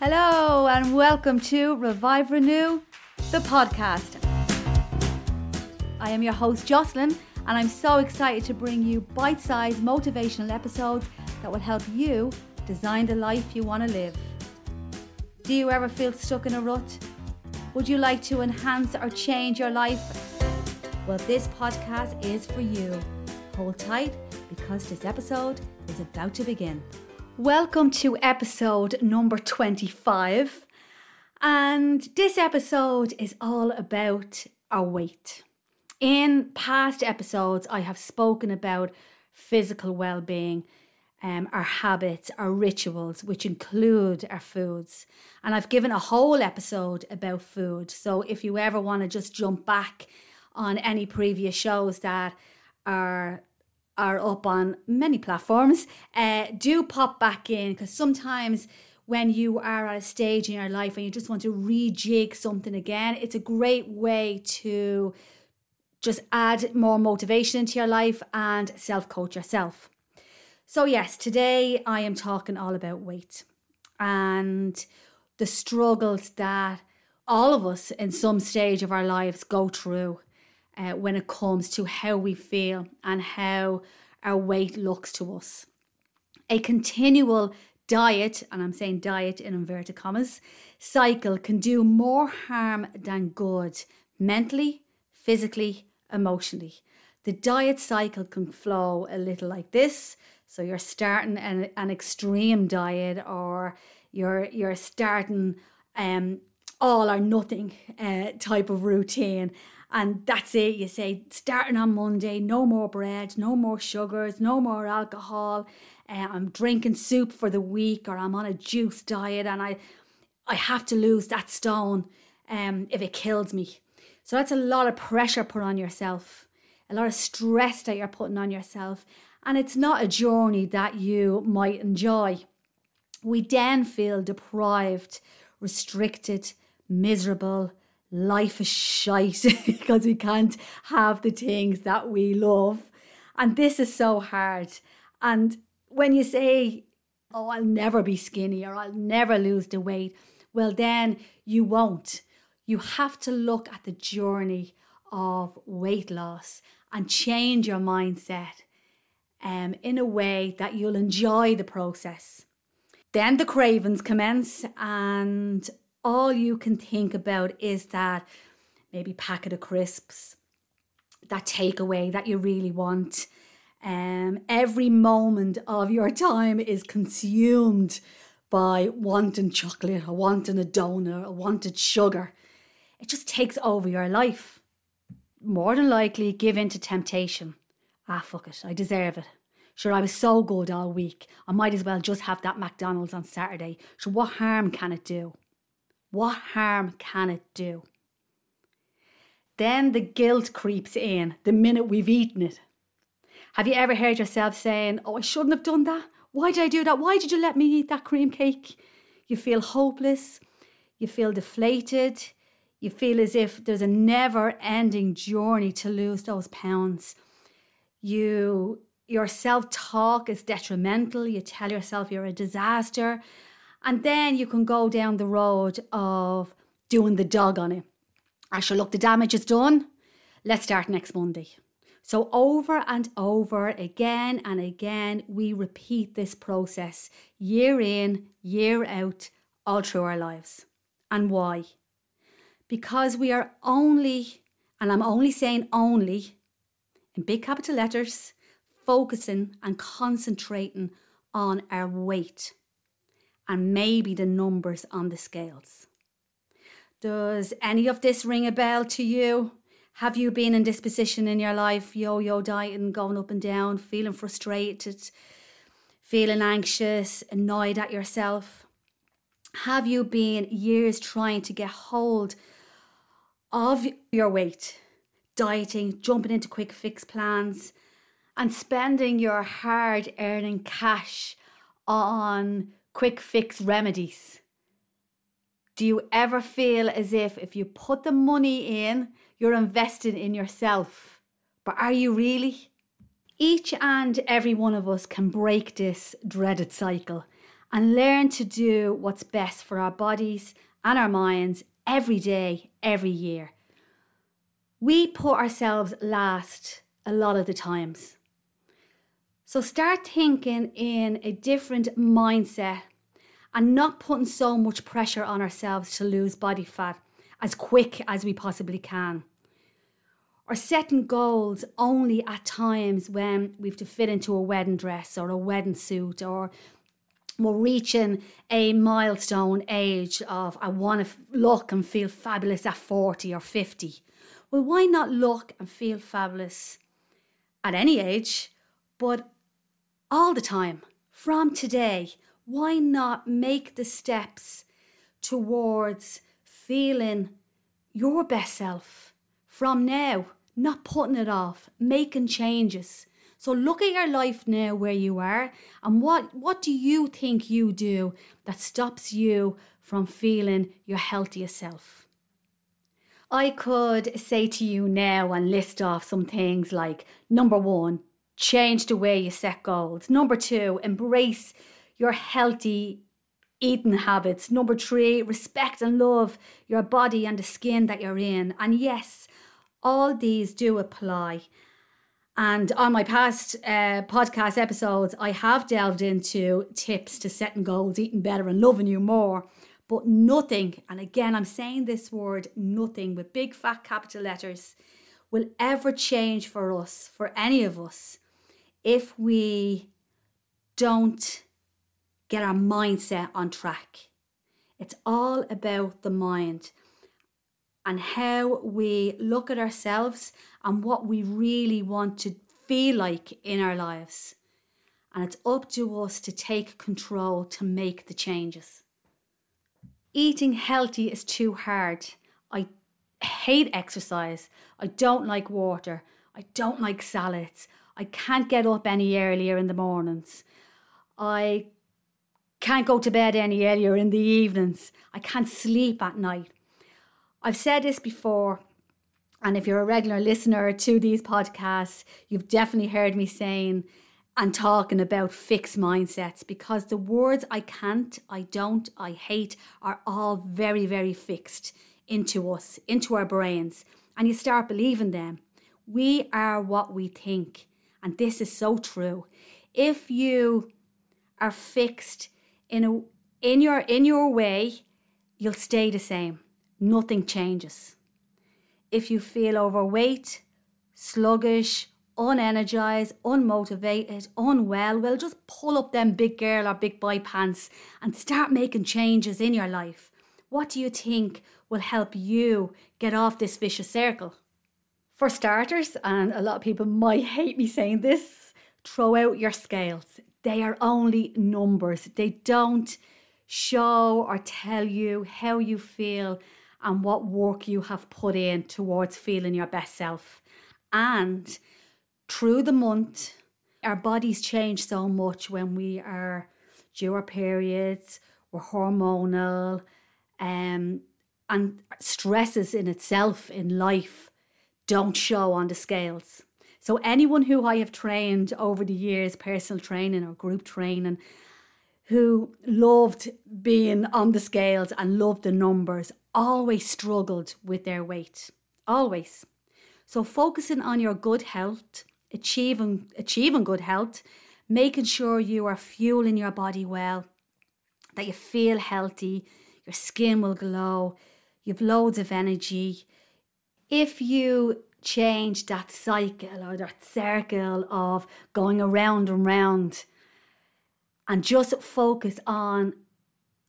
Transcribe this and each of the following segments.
Hello, and welcome to Revive Renew, the podcast. I am your host, Jocelyn, and I'm so excited to bring you bite sized motivational episodes that will help you design the life you want to live. Do you ever feel stuck in a rut? Would you like to enhance or change your life? Well, this podcast is for you. Hold tight because this episode is about to begin. Welcome to episode number 25. And this episode is all about our weight. In past episodes, I have spoken about physical well being, um, our habits, our rituals, which include our foods. And I've given a whole episode about food. So if you ever want to just jump back on any previous shows that are are up on many platforms, uh, do pop back in because sometimes when you are at a stage in your life and you just want to rejig something again, it's a great way to just add more motivation into your life and self coach yourself. So, yes, today I am talking all about weight and the struggles that all of us in some stage of our lives go through uh, when it comes to how we feel and how our weight looks to us. A continual diet, and I'm saying diet in inverted commas, cycle can do more harm than good mentally, physically, emotionally. The diet cycle can flow a little like this. So you're starting an, an extreme diet or you're you're starting um all or nothing uh, type of routine and that's it. You say, starting on Monday, no more bread, no more sugars, no more alcohol. Uh, I'm drinking soup for the week, or I'm on a juice diet, and I, I have to lose that stone um, if it kills me. So that's a lot of pressure put on yourself, a lot of stress that you're putting on yourself, and it's not a journey that you might enjoy. We then feel deprived, restricted, miserable life is shite because we can't have the things that we love. And this is so hard. And when you say, oh, I'll never be skinny or I'll never lose the weight, well, then you won't. You have to look at the journey of weight loss and change your mindset um, in a way that you'll enjoy the process. Then the cravings commence, and all you can think about is that maybe packet of crisps, that takeaway that you really want. Um, every moment of your time is consumed by wanting chocolate or wanting a donut or wanting sugar. It just takes over your life. More than likely, give in to temptation. Ah, fuck it, I deserve it. Sure, I was so good all week. I might as well just have that McDonald's on Saturday. So, what harm can it do? What harm can it do? Then the guilt creeps in the minute we've eaten it. Have you ever heard yourself saying, Oh, I shouldn't have done that? Why did I do that? Why did you let me eat that cream cake? You feel hopeless. You feel deflated. You feel as if there's a never ending journey to lose those pounds. You, your self talk is detrimental. You tell yourself you're a disaster. And then you can go down the road of doing the dog on it. I shall look, the damage is done. Let's start next Monday. So, over and over again and again, we repeat this process year in, year out, all through our lives. And why? Because we are only, and I'm only saying only, in big capital letters, focusing and concentrating on our weight and maybe the numbers on the scales. Does any of this ring a bell to you? Have you been in this position in your life, yo yo dieting, going up and down, feeling frustrated, feeling anxious, annoyed at yourself? Have you been years trying to get hold of your weight, dieting, jumping into quick fix plans, and spending your hard earning cash on quick fix remedies? Do you ever feel as if if you put the money in, you're investing in yourself? But are you really? Each and every one of us can break this dreaded cycle and learn to do what's best for our bodies and our minds every day, every year. We put ourselves last a lot of the times. So start thinking in a different mindset and not putting so much pressure on ourselves to lose body fat as quick as we possibly can. Or setting goals only at times when we have to fit into a wedding dress or a wedding suit or we're reaching a milestone age of I want to look and feel fabulous at 40 or 50. Well, why not look and feel fabulous at any age, but all the time from today? Why not make the steps towards feeling your best self from now, not putting it off, making changes? So look at your life now where you are and what what do you think you do that stops you from feeling your healthiest self? I could say to you now and list off some things like number 1, change the way you set goals. Number 2, embrace your healthy eating habits. Number 3, respect and love your body and the skin that you're in. And yes, all these do apply and on my past uh, podcast episodes, I have delved into tips to setting goals, eating better, and loving you more. But nothing, and again, I'm saying this word nothing with big fat capital letters, will ever change for us, for any of us, if we don't get our mindset on track. It's all about the mind and how we look at ourselves and what we really want to feel like in our lives. And it's up to us to take control to make the changes. Eating healthy is too hard. I hate exercise. I don't like water. I don't like salads. I can't get up any earlier in the mornings. I can't go to bed any earlier in the evenings. I can't sleep at night. I've said this before, and if you're a regular listener to these podcasts, you've definitely heard me saying and talking about fixed mindsets because the words I can't, I don't, I hate are all very, very fixed into us, into our brains, and you start believing them. We are what we think, and this is so true. If you are fixed in a in your in your way, you'll stay the same nothing changes. If you feel overweight, sluggish, unenergized, unmotivated, unwell, well, just pull up them big girl or big boy pants and start making changes in your life. What do you think will help you get off this vicious circle? For starters, and a lot of people might hate me saying this, throw out your scales. They are only numbers. They don't show or tell you how you feel and what work you have put in towards feeling your best self. And through the month, our bodies change so much when we are due our periods, we're hormonal, um, and stresses in itself in life don't show on the scales. So, anyone who I have trained over the years, personal training or group training, who loved being on the scales and loved the numbers always struggled with their weight. Always. So focusing on your good health, achieving achieving good health, making sure you are fueling your body well, that you feel healthy, your skin will glow, you've loads of energy. If you change that cycle or that circle of going around and round and just focus on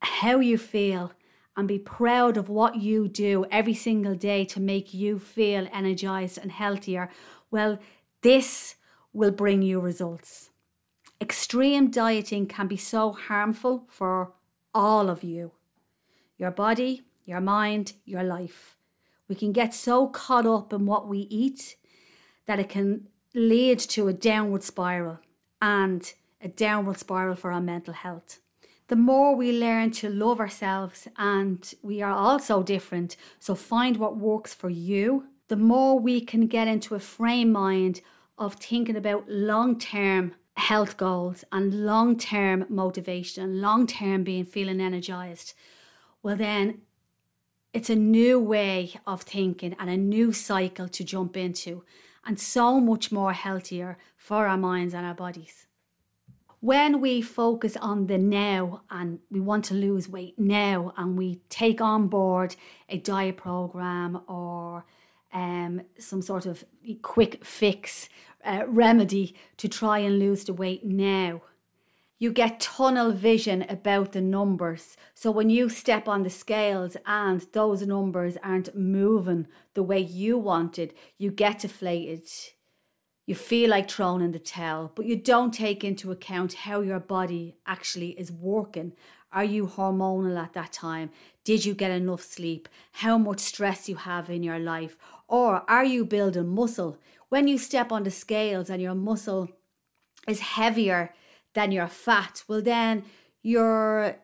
how you feel and be proud of what you do every single day to make you feel energized and healthier, well, this will bring you results. Extreme dieting can be so harmful for all of you your body, your mind, your life. We can get so caught up in what we eat that it can lead to a downward spiral and a downward spiral for our mental health. The more we learn to love ourselves and we are also different, so find what works for you, the more we can get into a frame mind of thinking about long term health goals and long term motivation and long term being feeling energized, well, then it's a new way of thinking and a new cycle to jump into, and so much more healthier for our minds and our bodies. When we focus on the now and we want to lose weight now, and we take on board a diet program or um, some sort of quick fix uh, remedy to try and lose the weight now, you get tunnel vision about the numbers. So when you step on the scales and those numbers aren't moving the way you wanted, you get deflated. You feel like throwing in the towel, but you don't take into account how your body actually is working. Are you hormonal at that time? Did you get enough sleep? How much stress you have in your life? Or are you building muscle? When you step on the scales and your muscle is heavier than your fat, well, then your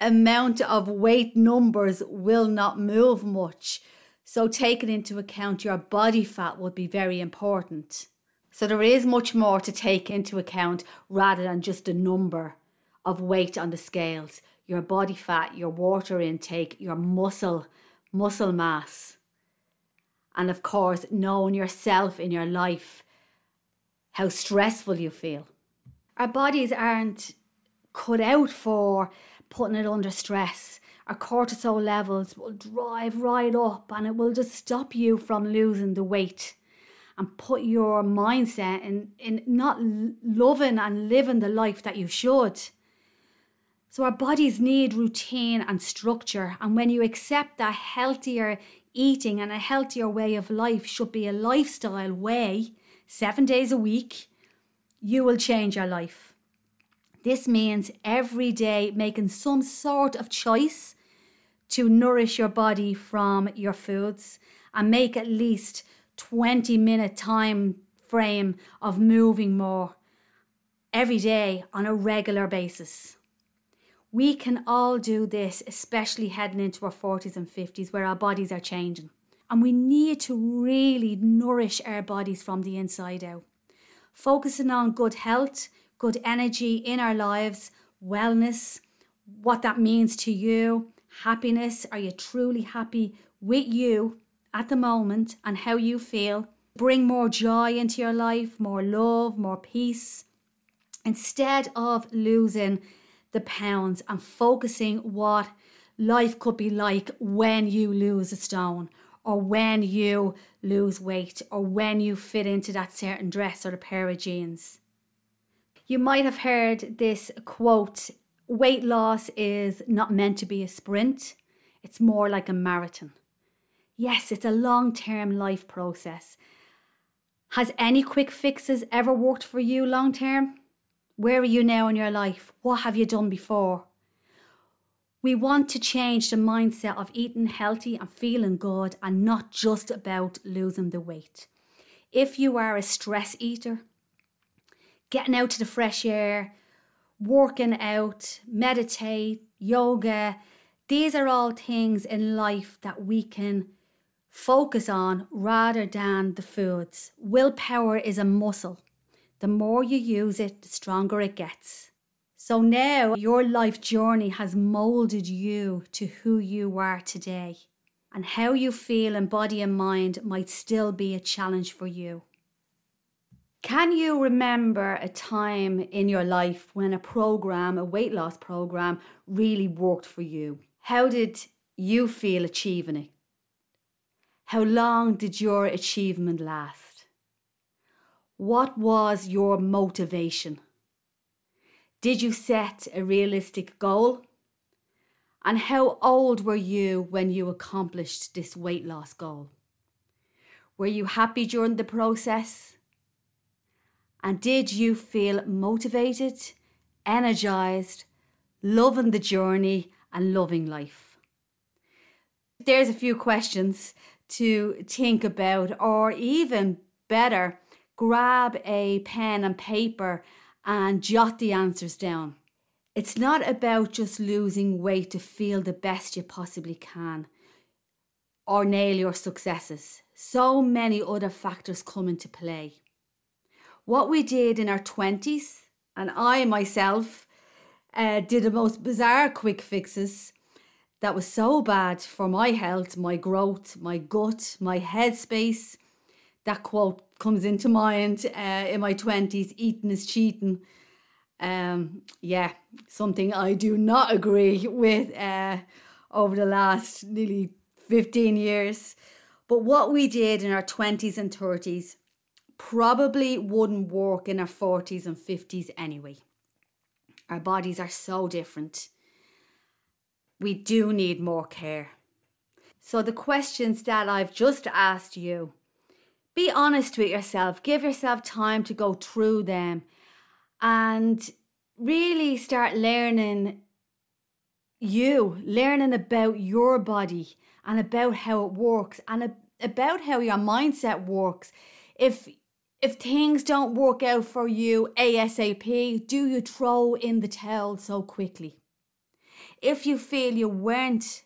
amount of weight numbers will not move much. So, taking into account your body fat would be very important. So, there is much more to take into account rather than just a number of weight on the scales. Your body fat, your water intake, your muscle, muscle mass. And of course, knowing yourself in your life, how stressful you feel our bodies aren't cut out for putting it under stress. Our cortisol levels will drive right up and it will just stop you from losing the weight and put your mindset in, in not loving and living the life that you should. So, our bodies need routine and structure. And when you accept that healthier eating and a healthier way of life should be a lifestyle way, seven days a week, you will change your life. This means every day making some sort of choice to nourish your body from your foods and make at least 20 minute time frame of moving more every day on a regular basis. We can all do this, especially heading into our 40s and 50s where our bodies are changing. And we need to really nourish our bodies from the inside out focusing on good health, good energy in our lives, wellness, what that means to you, happiness. Are you truly happy with you at the moment and how you feel? Bring more joy into your life, more love, more peace, instead of losing the pounds and focusing what life could be like when you lose a stone or when you lose weight or when you fit into that certain dress or a pair of jeans. You might have heard this quote weight loss is not meant to be a sprint, it's more like a marathon. Yes, it's a long term life process. Has any quick fixes ever worked for you long term? Where are you now in your life? What have you done before? We want to change the mindset of eating healthy and feeling good and not just about losing the weight. If you are a stress eater, getting out to the fresh air, working out, meditate, yoga, these are all things in life that we can focus on rather than the foods. Willpower is a muscle. The more you use it, the stronger it gets. So now your life journey has molded you to who you are today. And how you feel in body and mind might still be a challenge for you. Can you remember a time in your life when a program, a weight loss program, really worked for you? How did you feel achieving it? How long did your achievement last? What was your motivation? Did you set a realistic goal? And how old were you when you accomplished this weight loss goal? Were you happy during the process? And did you feel motivated, energized, loving the journey, and loving life? There's a few questions to think about, or even better, grab a pen and paper and jot the answers down. It's not about just losing weight to feel the best you possibly can or nail your successes. So many other factors come into play. what we did in our 20s, and I myself uh, did the most bizarre quick fixes that was so bad for my health, my growth, my gut, my headspace. That quote comes into mind uh, in my 20s eating is cheating. Um, yeah, something I do not agree with uh, over the last nearly 15 years. But what we did in our 20s and 30s probably wouldn't work in our 40s and 50s anyway. Our bodies are so different. We do need more care. So, the questions that I've just asked you, be honest with yourself, give yourself time to go through them and really start learning you, learning about your body and about how it works and about how your mindset works. If if things don't work out for you ASAP, do you throw in the towel so quickly? If you feel you weren't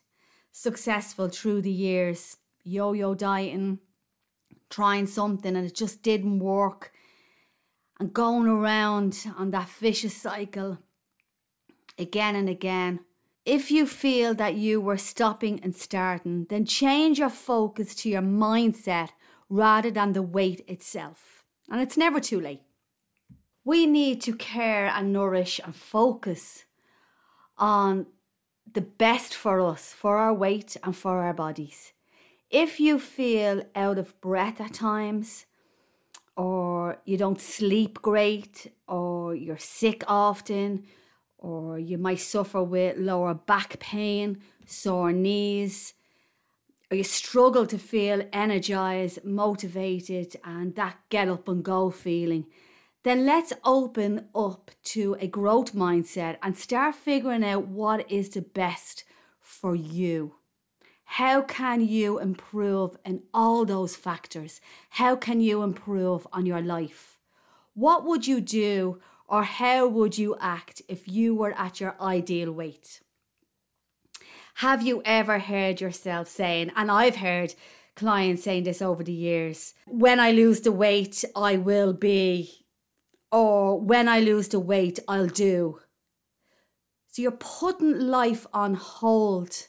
successful through the years, yo yo dieting, trying something and it just didn't work, and going around on that vicious cycle again and again, if you feel that you were stopping and starting, then change your focus to your mindset rather than the weight itself and it's never too late. We need to care and nourish and focus on the best for us, for our weight and for our bodies. If you feel out of breath at times, or you don't sleep great, or you're sick often, or you might suffer with lower back pain, sore knees, or you struggle to feel energized, motivated, and that get up and go feeling, then let's open up to a growth mindset and start figuring out what is the best for you. How can you improve in all those factors? How can you improve on your life? What would you do or how would you act if you were at your ideal weight? Have you ever heard yourself saying, and I've heard clients saying this over the years, when I lose the weight, I will be, or when I lose the weight, I'll do. So you're putting life on hold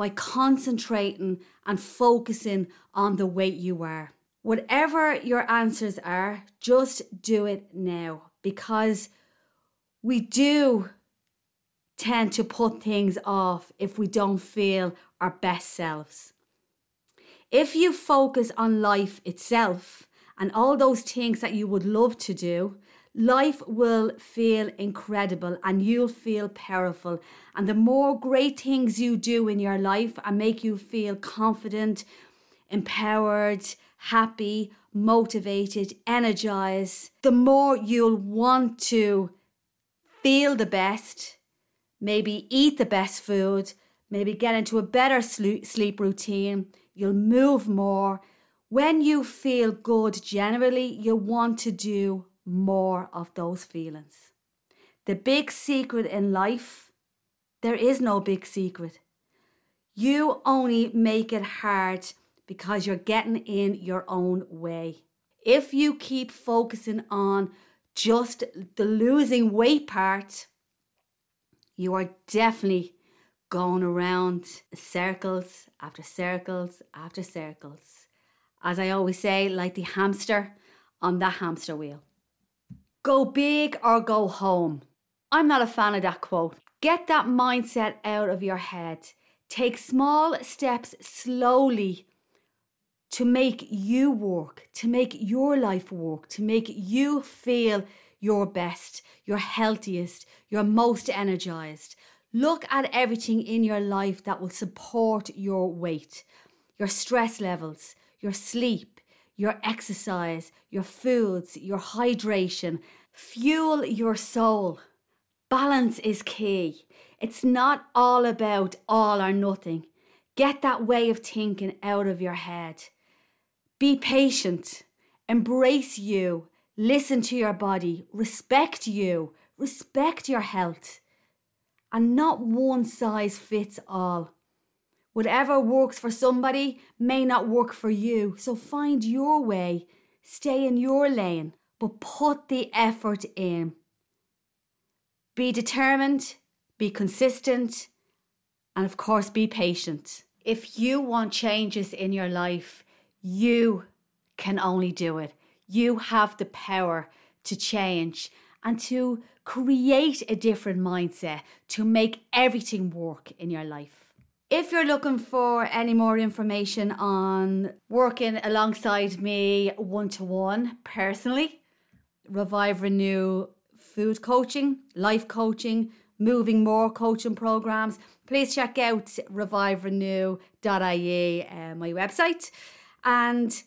by concentrating and focusing on the weight you are. Whatever your answers are, just do it now because we do tend to put things off if we don't feel our best selves. If you focus on life itself and all those things that you would love to do, life will feel incredible and you'll feel powerful. And the more great things you do in your life and make you feel confident, empowered, happy, motivated, energized, the more you'll want to feel the best maybe eat the best food, maybe get into a better sleep routine, you'll move more. When you feel good generally, you want to do more of those feelings. The big secret in life, there is no big secret. You only make it hard because you're getting in your own way. If you keep focusing on just the losing weight part, you are definitely going around circles after circles after circles. As I always say, like the hamster on the hamster wheel. Go big or go home. I'm not a fan of that quote. Get that mindset out of your head. Take small steps slowly to make you work, to make your life work, to make you feel your best, your healthiest, your most energized. Look at everything in your life that will support your weight, your stress levels, your sleep, your exercise, your foods, your hydration. Fuel your soul. Balance is key. It's not all about all or nothing. Get that way of thinking out of your head. Be patient. Embrace you. Listen to your body, respect you, respect your health, and not one size fits all. Whatever works for somebody may not work for you, so find your way, stay in your lane, but put the effort in. Be determined, be consistent, and of course, be patient. If you want changes in your life, you can only do it. You have the power to change and to create a different mindset to make everything work in your life. If you're looking for any more information on working alongside me one to one personally, Revive Renew food coaching, life coaching, moving more coaching programs, please check out reviverenew.ie, uh, my website, and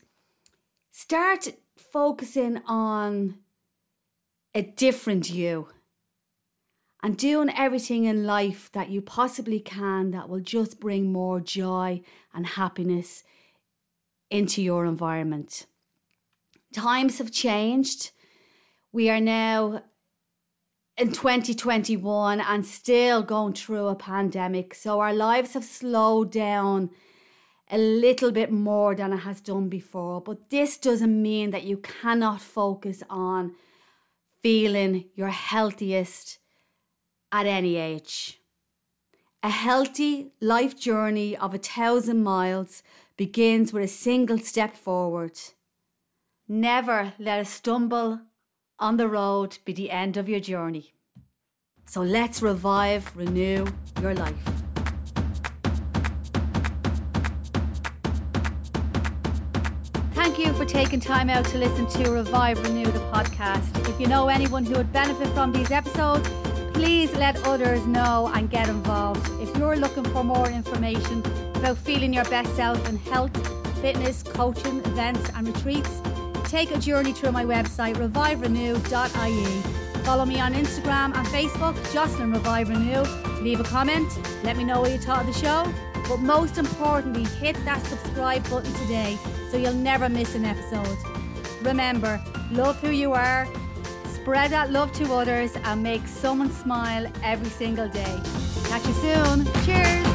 start focusing on a different you and doing everything in life that you possibly can that will just bring more joy and happiness into your environment. Times have changed. We are now in 2021 and still going through a pandemic. So our lives have slowed down a little bit more than it has done before. But this doesn't mean that you cannot focus on feeling your healthiest at any age. A healthy life journey of a thousand miles begins with a single step forward. Never let a stumble on the road be the end of your journey. So let's revive, renew your life. Thank you for taking time out to listen to Revive Renew the podcast. If you know anyone who would benefit from these episodes, please let others know and get involved. If you're looking for more information about feeling your best self in health, fitness, coaching, events, and retreats, take a journey through my website, reviverenew.ie. Follow me on Instagram and Facebook, Jocelyn Revive Renew. Leave a comment, let me know what you thought of the show. But most importantly, hit that subscribe button today so you'll never miss an episode. Remember, love who you are, spread that love to others, and make someone smile every single day. Catch you soon. Cheers.